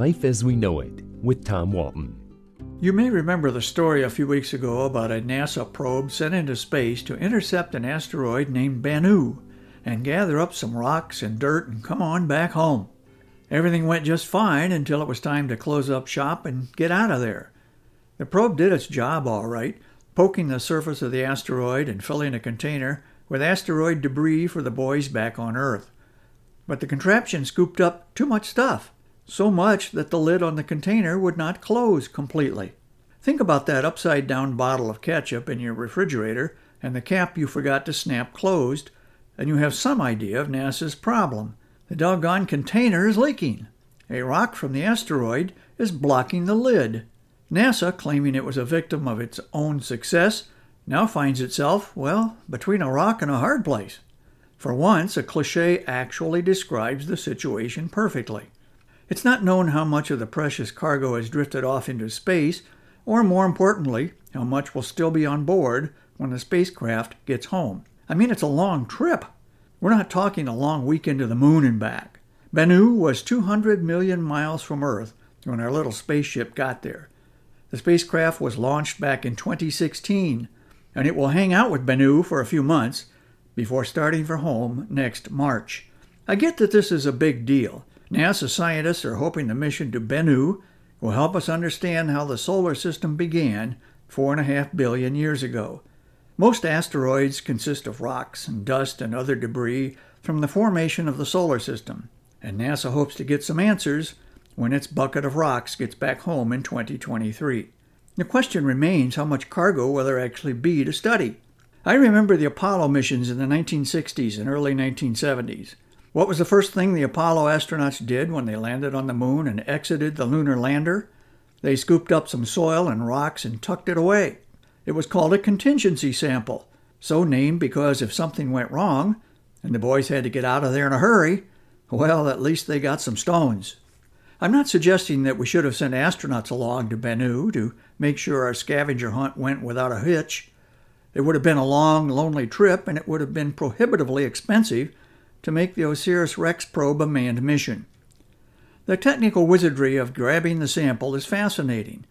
Life as We Know It with Tom Walton. You may remember the story a few weeks ago about a NASA probe sent into space to intercept an asteroid named Bennu and gather up some rocks and dirt and come on back home. Everything went just fine until it was time to close up shop and get out of there. The probe did its job all right, poking the surface of the asteroid and filling a container with asteroid debris for the boys back on Earth. But the contraption scooped up too much stuff, so much that the lid on the container would not close completely. Think about that upside down bottle of ketchup in your refrigerator and the cap you forgot to snap closed, and you have some idea of NASA's problem. The doggone container is leaking. A rock from the asteroid is blocking the lid. NASA, claiming it was a victim of its own success, now finds itself, well, between a rock and a hard place. For once, a cliche actually describes the situation perfectly. It's not known how much of the precious cargo has drifted off into space, or more importantly, how much will still be on board when the spacecraft gets home. I mean, it's a long trip. We're not talking a long weekend to the moon and back. Bennu was 200 million miles from Earth when our little spaceship got there. The spacecraft was launched back in 2016, and it will hang out with Bennu for a few months before starting for home next March. I get that this is a big deal. NASA scientists are hoping the mission to Bennu will help us understand how the solar system began four and a half billion years ago. Most asteroids consist of rocks and dust and other debris from the formation of the solar system, and NASA hopes to get some answers when its bucket of rocks gets back home in 2023. The question remains how much cargo will there actually be to study? I remember the Apollo missions in the 1960s and early 1970s. What was the first thing the Apollo astronauts did when they landed on the moon and exited the lunar lander? They scooped up some soil and rocks and tucked it away. It was called a contingency sample, so named because if something went wrong and the boys had to get out of there in a hurry, well, at least they got some stones. I'm not suggesting that we should have sent astronauts along to Bennu to make sure our scavenger hunt went without a hitch. It would have been a long, lonely trip, and it would have been prohibitively expensive to make the OSIRIS REx probe a manned mission. The technical wizardry of grabbing the sample is fascinating.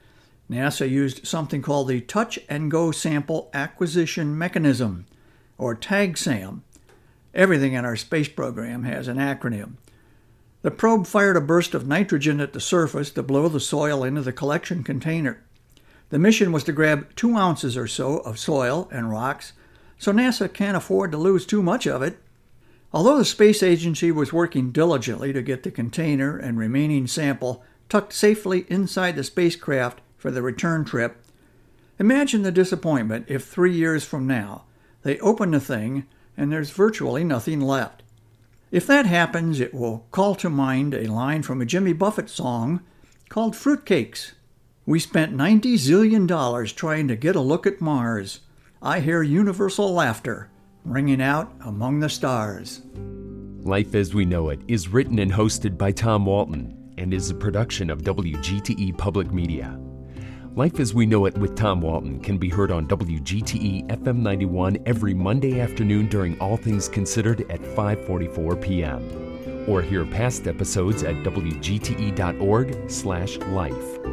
NASA used something called the Touch and Go Sample Acquisition Mechanism, or TAGSAM. Everything in our space program has an acronym. The probe fired a burst of nitrogen at the surface to blow the soil into the collection container. The mission was to grab two ounces or so of soil and rocks, so NASA can't afford to lose too much of it. Although the space agency was working diligently to get the container and remaining sample tucked safely inside the spacecraft for the return trip, imagine the disappointment if three years from now they open the thing and there's virtually nothing left. If that happens, it will call to mind a line from a Jimmy Buffett song called Fruitcakes. We spent 90 zillion dollars trying to get a look at Mars. I hear universal laughter ringing out among the stars. Life as We Know It is written and hosted by Tom Walton and is a production of WGTE Public Media. Life as We Know It with Tom Walton can be heard on WGTE FM 91 every Monday afternoon during All Things Considered at 5:44 p.m. or hear past episodes at wgte.org/life.